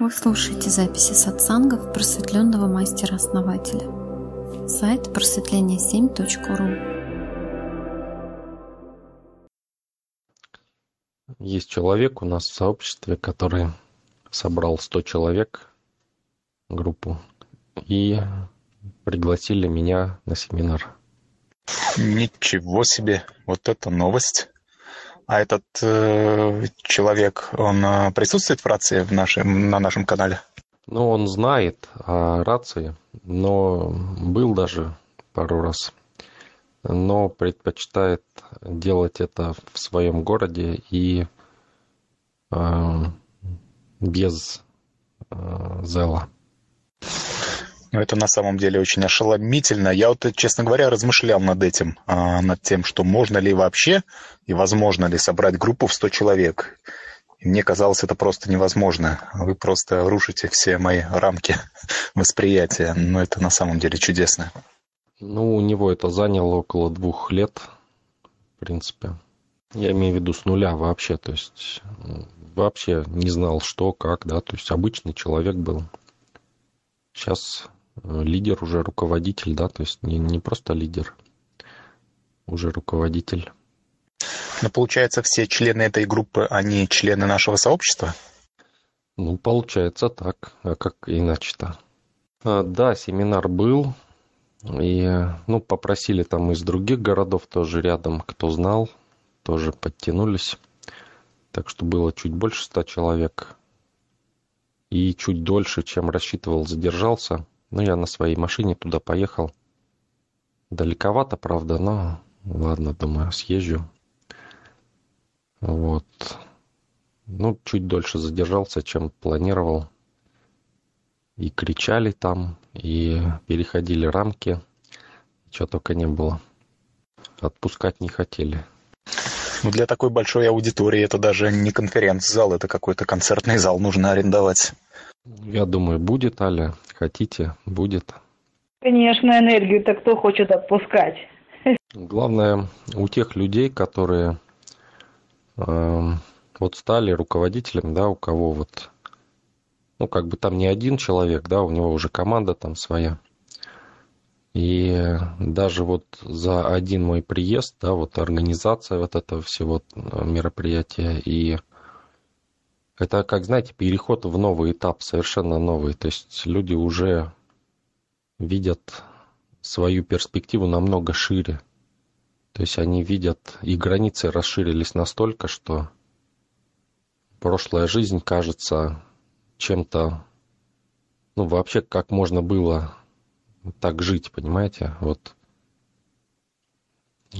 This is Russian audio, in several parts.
Вы слушаете записи сатсангов просветленного мастера-основателя. Сайт просветление7.ру Есть человек у нас в сообществе, который собрал 100 человек, группу, и пригласили меня на семинар. Ничего себе, вот это новость. А этот э, человек, он э, присутствует в рации в нашем, на нашем канале? Ну, он знает о рации, но был даже пару раз. Но предпочитает делать это в своем городе и э, без э, зела. Ну, это на самом деле очень ошеломительно. Я вот, честно говоря, размышлял над этим, а, над тем, что можно ли вообще и возможно ли собрать группу в 100 человек. Мне казалось, это просто невозможно. Вы просто рушите все мои рамки восприятия. Но это на самом деле чудесно. Ну, у него это заняло около двух лет, в принципе. Я имею в виду с нуля вообще, то есть вообще не знал, что, как, да, то есть обычный человек был. Сейчас лидер уже руководитель, да, то есть не, не просто лидер, уже руководитель. Но получается, все члены этой группы, они члены нашего сообщества? Ну, получается так. А как иначе-то? А, да, семинар был. И, ну, попросили там из других городов тоже рядом, кто знал, тоже подтянулись. Так что было чуть больше ста человек. И чуть дольше, чем рассчитывал, задержался. Ну, я на своей машине туда поехал. Далековато, правда, но ладно, думаю, съезжу. Вот. Ну, чуть дольше задержался, чем планировал. И кричали там, и переходили рамки. Чего только не было. Отпускать не хотели. Ну, для такой большой аудитории это даже не конференц-зал, это какой-то концертный зал нужно арендовать. Я думаю, будет, Аля. Хотите, будет. Конечно, энергию-то кто хочет отпускать? Главное, у тех людей, которые э, вот стали руководителем, да, у кого вот, ну, как бы там не один человек, да, у него уже команда там своя. И даже вот за один мой приезд, да, вот организация вот этого всего мероприятия и это, как знаете, переход в новый этап, совершенно новый. То есть люди уже видят свою перспективу намного шире. То есть они видят, и границы расширились настолько, что прошлая жизнь кажется чем-то, ну, вообще, как можно было так жить, понимаете? Вот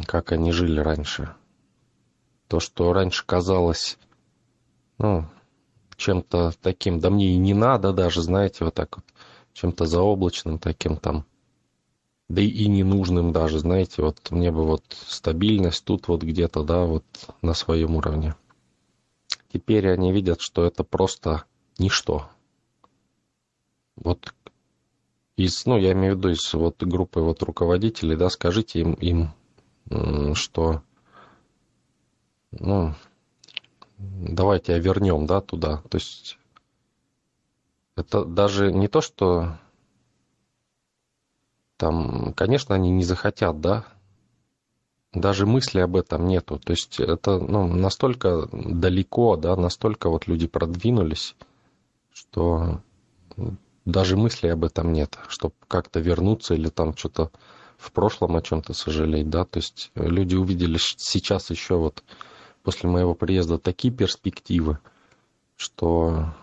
как они жили раньше. То, что раньше казалось, ну, чем-то таким, да мне и не надо даже, знаете, вот так вот, чем-то заоблачным таким там, да и ненужным даже, знаете, вот мне бы вот стабильность тут вот где-то, да, вот на своем уровне. Теперь они видят, что это просто ничто. Вот из, ну, я имею в виду из вот группы вот руководителей, да, скажите им, им что, ну, давайте вернем, да, туда. То есть это даже не то, что там, конечно, они не захотят, да, даже мысли об этом нету. То есть это ну, настолько далеко, да, настолько вот люди продвинулись, что даже мысли об этом нет, чтобы как-то вернуться или там что-то в прошлом о чем-то сожалеть, да, то есть люди увидели сейчас еще вот после моего приезда такие перспективы, что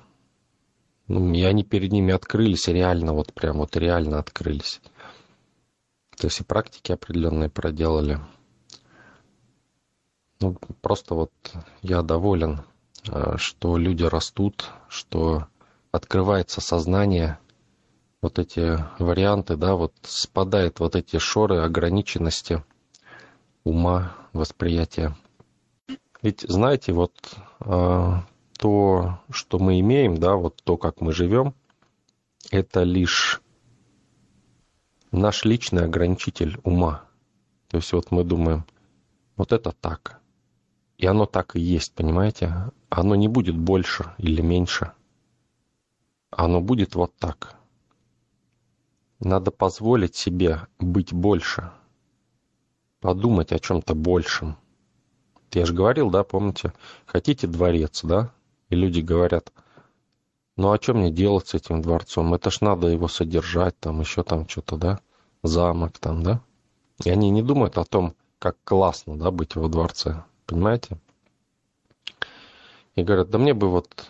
ну, и они перед ними открылись реально, вот прям вот реально открылись. То есть и практики определенные проделали. Ну, просто вот я доволен, э, что люди растут, что открывается сознание, вот эти варианты, да, вот спадают вот эти шоры ограниченности ума, восприятия. Ведь, знаете, вот э, то, что мы имеем, да, вот то, как мы живем, это лишь наш личный ограничитель ума. То есть вот мы думаем, вот это так. И оно так и есть, понимаете? Оно не будет больше или меньше. оно будет вот так. Надо позволить себе быть больше, подумать о чем-то большем. Я же говорил, да, помните, хотите дворец, да? И люди говорят, ну а что мне делать с этим дворцом? Это ж надо его содержать, там еще там что-то, да? Замок там, да? И они не думают о том, как классно, да, быть во дворце. Понимаете? И говорят, да мне бы вот...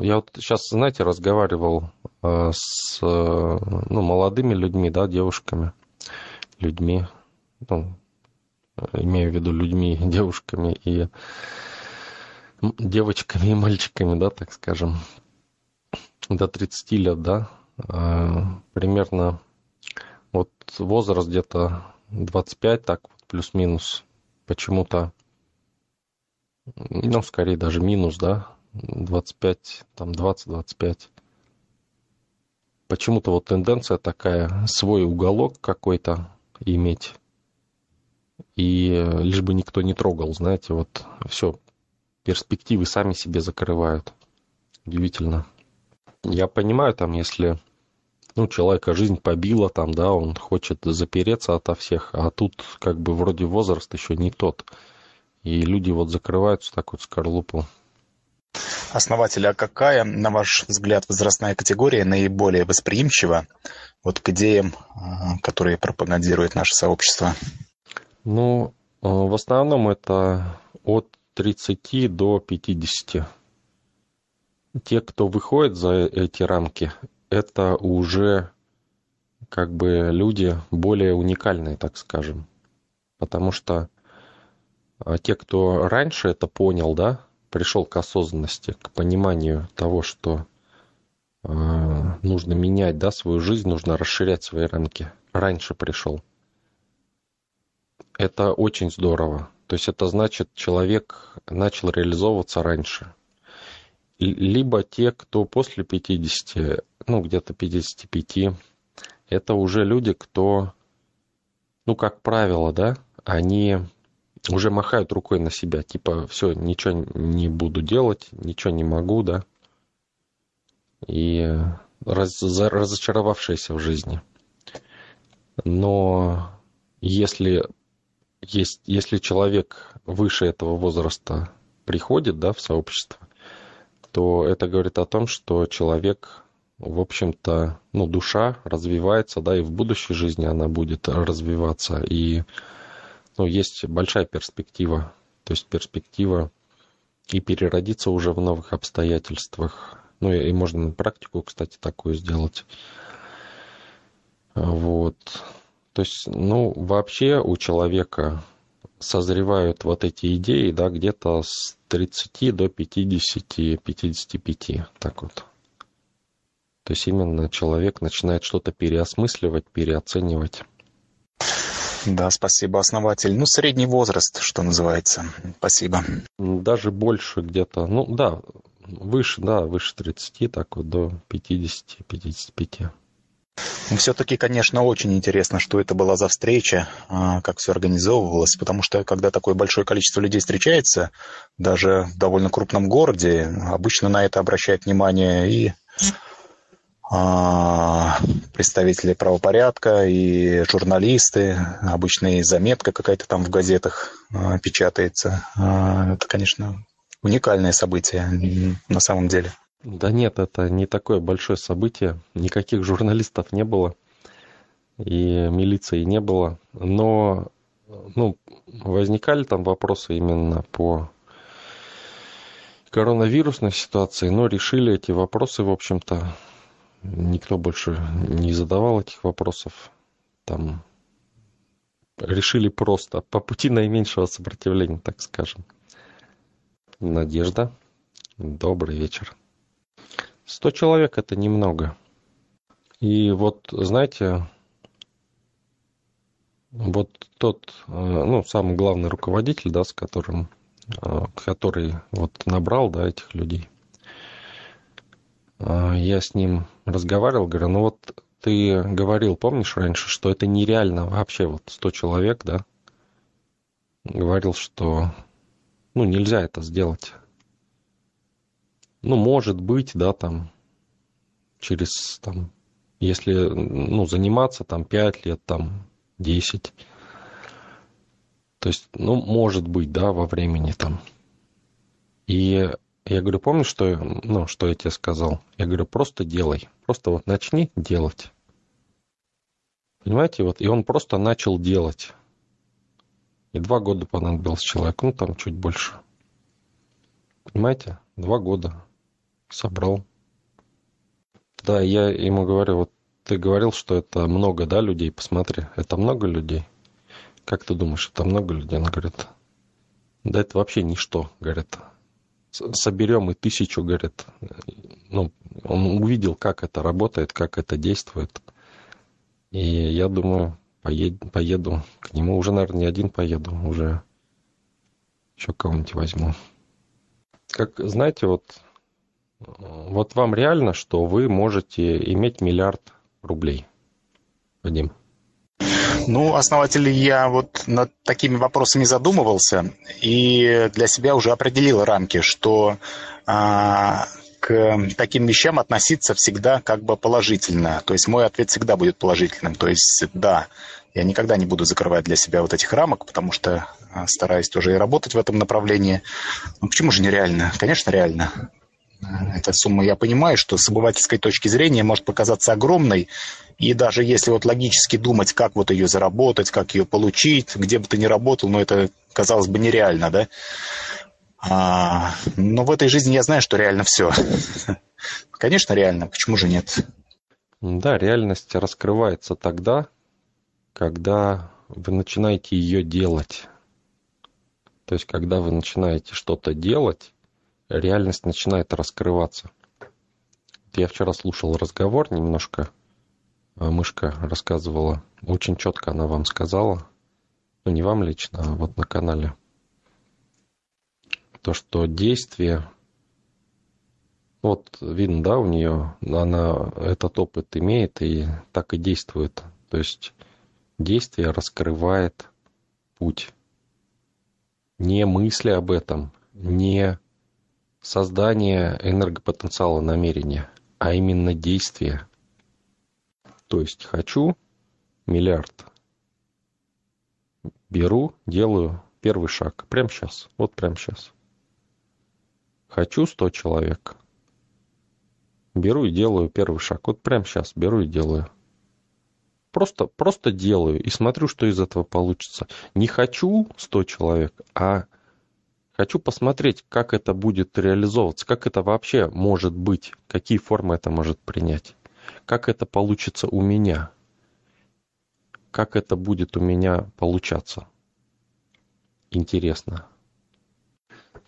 Я вот сейчас, знаете, разговаривал э, с э, ну, молодыми людьми, да, девушками, людьми, ну, имею в виду людьми, девушками и девочками и мальчиками, да, так скажем, до 30 лет, да, э, примерно вот возраст где-то 25, так вот, плюс-минус, почему-то, ну, скорее даже минус, да, 25, там 20-25. Почему-то вот тенденция такая, свой уголок какой-то иметь, и лишь бы никто не трогал, знаете, вот все, перспективы сами себе закрывают. Удивительно. Я понимаю, там, если ну, человека жизнь побила там, да, он хочет запереться ото всех, а тут как бы вроде возраст еще не тот. И люди вот закрываются в скорлупу. Основатель, а какая, на ваш взгляд, возрастная категория наиболее восприимчива вот к идеям, а, которые пропагандирует наше сообщество? Ну, а, в основном это от 30 до 50. Те, кто выходит за эти рамки, это уже как бы люди более уникальные, так скажем. Потому что а, те, кто раньше это понял, да, пришел к осознанности, к пониманию того, что э, нужно менять, да, свою жизнь, нужно расширять свои рамки. Раньше пришел. Это очень здорово. То есть это значит, человек начал реализовываться раньше либо те, кто после 50, ну, где-то 55, это уже люди, кто, ну, как правило, да, они уже махают рукой на себя, типа, все, ничего не буду делать, ничего не могу, да, и раз, разочаровавшиеся в жизни. Но если, есть, если человек выше этого возраста приходит, да, в сообщество, то это говорит о том, что человек, в общем-то, ну, душа развивается, да, и в будущей жизни она будет развиваться. И, ну, есть большая перспектива, то есть перспектива и переродиться уже в новых обстоятельствах. Ну, и, и можно практику, кстати, такую сделать. Вот. То есть, ну, вообще у человека созревают вот эти идеи, да, где-то с 30 до 50-55, так вот. То есть именно человек начинает что-то переосмысливать, переоценивать. Да, спасибо, основатель. Ну, средний возраст, что называется. Спасибо. Даже больше где-то, ну да, выше, да, выше 30, так вот до 50-55. Все-таки, конечно, очень интересно, что это была за встреча, а, как все организовывалось, потому что когда такое большое количество людей встречается, даже в довольно крупном городе, обычно на это обращают внимание и а, представители правопорядка, и журналисты, обычно и заметка какая-то там в газетах а, печатается. Это, конечно, уникальное событие на самом деле. Да нет, это не такое большое событие. Никаких журналистов не было. И милиции не было. Но ну, возникали там вопросы именно по коронавирусной ситуации, но решили эти вопросы, в общем-то, никто больше не задавал этих вопросов. Там решили просто по пути наименьшего сопротивления, так скажем. Надежда. Добрый вечер. Сто человек это немного. И вот, знаете, вот тот, э, ну, самый главный руководитель, да, с которым, э, который вот набрал, да, этих людей, э, я с ним разговаривал, говорю, ну вот ты говорил, помнишь раньше, что это нереально вообще, вот 100 человек, да, говорил, что, ну, нельзя это сделать ну, может быть, да, там, через там, если ну, заниматься там 5 лет, там 10. То есть, ну, может быть, да, во времени там. И я говорю, помнишь, что, ну, что я тебе сказал? Я говорю, просто делай. Просто вот начни делать. Понимаете, вот, и он просто начал делать. И два года понадобилось человеку, ну, там чуть больше. Понимаете? Два года. Собрал. Да, я ему говорю, вот ты говорил, что это много, да, людей? Посмотри, это много людей? Как ты думаешь, это много людей? Он говорит, да это вообще ничто, говорит. Соберем и тысячу, говорит. Ну, он увидел, как это работает, как это действует. И я думаю, поед, поеду к нему. Уже, наверное, не один поеду, уже еще кого-нибудь возьму. Как, знаете, вот, вот вам реально, что вы можете иметь миллиард рублей, Вадим? Ну, основатель, я вот над такими вопросами задумывался и для себя уже определил рамки, что а, к таким вещам относиться всегда как бы положительно. То есть мой ответ всегда будет положительным. То есть да, я никогда не буду закрывать для себя вот этих рамок, потому что а, стараюсь тоже и работать в этом направлении. Ну почему же нереально? Конечно, реально. Эта сумма, я понимаю, что с обывательской точки зрения может показаться огромной, и даже если вот логически думать, как вот ее заработать, как ее получить, где бы ты ни работал, но ну, это, казалось бы, нереально, да? А, но в этой жизни я знаю, что реально все. Конечно, реально. Почему же нет? Да, реальность раскрывается тогда, когда вы начинаете ее делать. То есть, когда вы начинаете что-то делать, реальность начинает раскрываться. Я вчера слушал разговор немножко. А мышка рассказывала. Очень четко она вам сказала. Ну, не вам лично, а вот на канале то, что действие, вот видно, да, у нее, она этот опыт имеет и так и действует. То есть действие раскрывает путь. Не мысли об этом, не создание энергопотенциала намерения, а именно действие. То есть хочу миллиард. Беру, делаю первый шаг. Прямо сейчас. Вот прямо сейчас. Хочу 100 человек. Беру и делаю первый шаг. Вот прямо сейчас беру и делаю. Просто, просто делаю и смотрю, что из этого получится. Не хочу 100 человек, а хочу посмотреть, как это будет реализовываться, как это вообще может быть, какие формы это может принять, как это получится у меня, как это будет у меня получаться. Интересно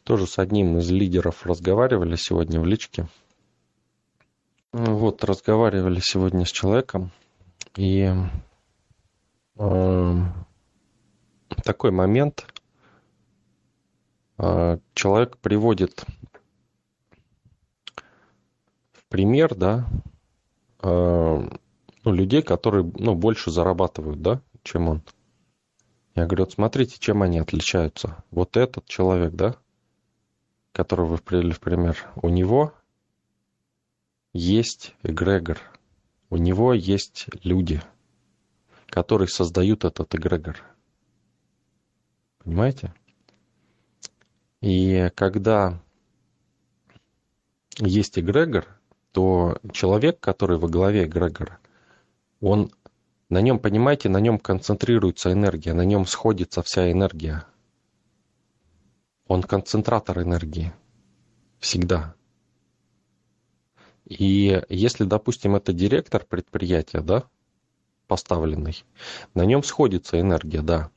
тоже с одним из лидеров разговаривали сегодня в личке. Вот, разговаривали сегодня с человеком, и э, такой момент. Э, человек приводит в пример, да, э, ну, людей, которые ну, больше зарабатывают, да, чем он. Я говорю, вот смотрите, чем они отличаются. Вот этот человек, да, которого вы привели в пример, у него есть эгрегор, у него есть люди, которые создают этот эгрегор. Понимаете? И когда есть эгрегор, то человек, который во главе эгрегора, он на нем, понимаете, на нем концентрируется энергия, на нем сходится вся энергия. Он концентратор энергии. Всегда. И если, допустим, это директор предприятия, да, поставленный, на нем сходится энергия, да.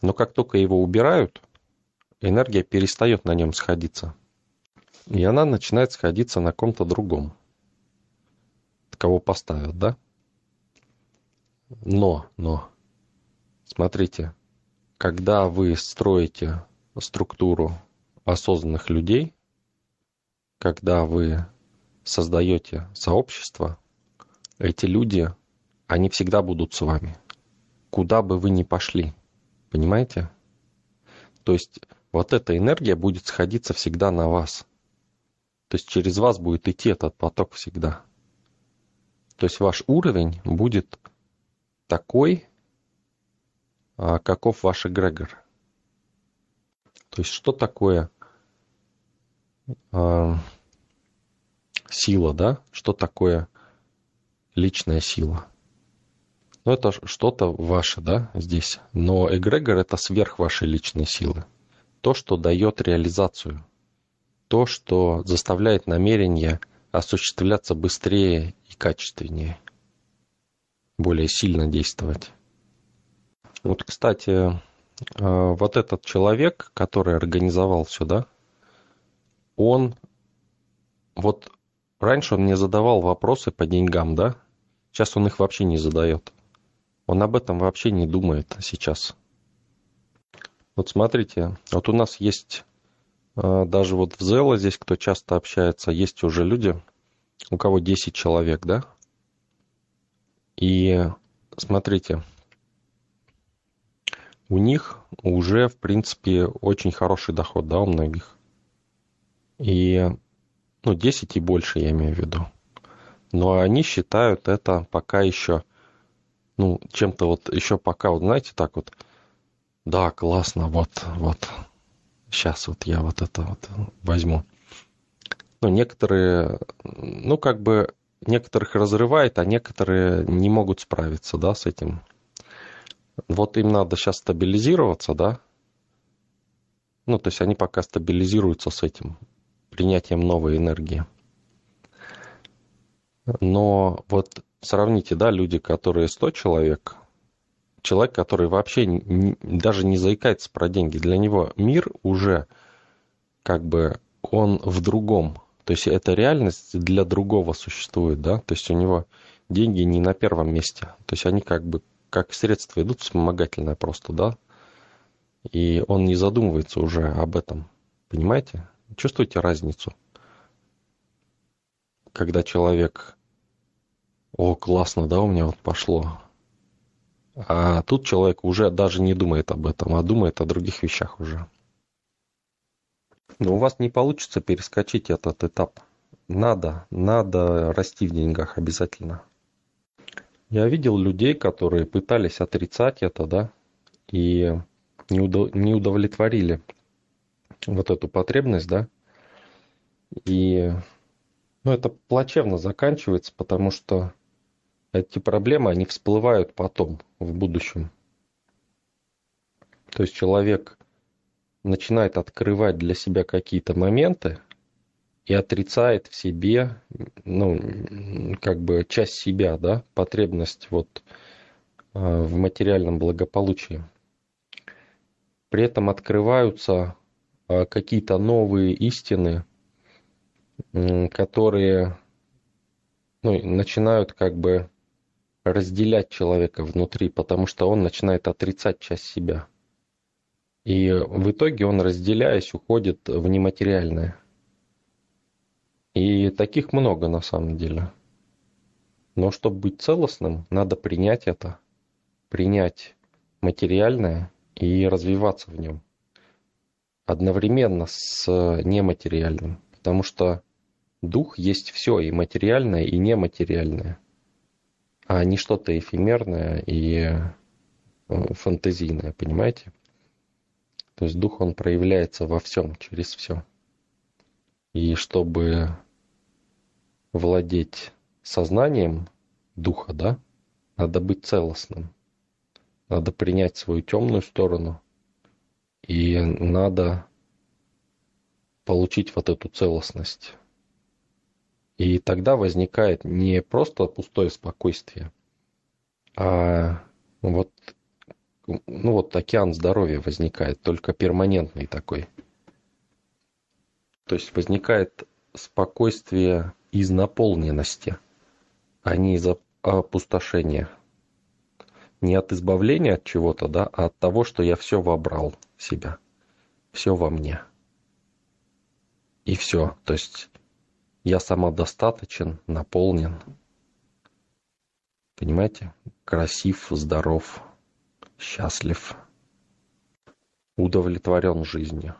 Но как только его убирают, энергия перестает на нем сходиться. И она начинает сходиться на ком-то другом. Кого поставят, да? Но, но, смотрите, когда вы строите структуру осознанных людей, когда вы создаете сообщество, эти люди, они всегда будут с вами. Куда бы вы ни пошли. Понимаете? То есть вот эта энергия будет сходиться всегда на вас. То есть через вас будет идти этот поток всегда. То есть ваш уровень будет такой, а, каков ваш эгрегор. То есть что такое э, сила, да? Что такое личная сила? Ну, это что-то ваше, да, здесь. Но эгрегор – это сверх вашей личной силы. То, что дает реализацию. То, что заставляет намерение осуществляться быстрее и качественнее. Более сильно действовать. Вот, кстати, э, вот этот человек, который организовал все, да, он вот раньше он мне задавал вопросы по деньгам, да, сейчас он их вообще не задает. Он об этом вообще не думает сейчас. Вот смотрите, вот у нас есть э, даже вот в Зело здесь, кто часто общается, есть уже люди, у кого 10 человек, да? И смотрите, у них уже, в принципе, очень хороший доход, да, у многих. И, ну, 10 и больше, я имею в виду. Но они считают это пока еще, ну, чем-то вот еще пока, вот знаете, так вот, да, классно, вот, вот, сейчас вот я вот это вот возьму. Ну, некоторые, ну, как бы, некоторых разрывает, а некоторые не могут справиться, да, с этим вот им надо сейчас стабилизироваться, да? Ну, то есть они пока стабилизируются с этим принятием новой энергии. Но вот сравните, да, люди, которые 100 человек, человек, который вообще не, даже не заикается про деньги, для него мир уже как бы он в другом. То есть эта реальность для другого существует, да, то есть у него деньги не на первом месте. То есть они как бы как средство идут вспомогательное просто, да, и он не задумывается уже об этом. Понимаете? Чувствуете разницу? Когда человек, о, классно, да, у меня вот пошло. А тут человек уже даже не думает об этом, а думает о других вещах уже. Но у вас не получится перескочить этот этап. Надо, надо расти в деньгах обязательно. Я видел людей, которые пытались отрицать это, да, и не, удов... не удовлетворили вот эту потребность, да. И ну, это плачевно заканчивается, потому что эти проблемы, они всплывают потом, в будущем. То есть человек начинает открывать для себя какие-то моменты, и отрицает в себе, ну, как бы часть себя, да, потребность вот а, в материальном благополучии. При этом открываются а, какие-то новые истины, которые ну, начинают как бы разделять человека внутри, потому что он начинает отрицать часть себя. И в итоге он, разделяясь, уходит в нематериальное. И таких много на самом деле. Но чтобы быть целостным, надо принять это, принять материальное и развиваться в нем. Одновременно с нематериальным. Потому что дух есть все, и материальное, и нематериальное. А не что-то эфемерное и э, фантазийное, понимаете? То есть дух, он проявляется во всем, через все. И чтобы владеть сознанием духа, да, надо быть целостным. Надо принять свою темную сторону. И надо получить вот эту целостность. И тогда возникает не просто пустое спокойствие, а вот, ну вот океан здоровья возникает, только перманентный такой. То есть возникает спокойствие из наполненности, а не из опустошения. Не от избавления от чего-то, да, а от того, что я все вобрал в себя. Все во мне. И все. То есть я самодостаточен, наполнен. Понимаете? Красив, здоров, счастлив, удовлетворен жизнью.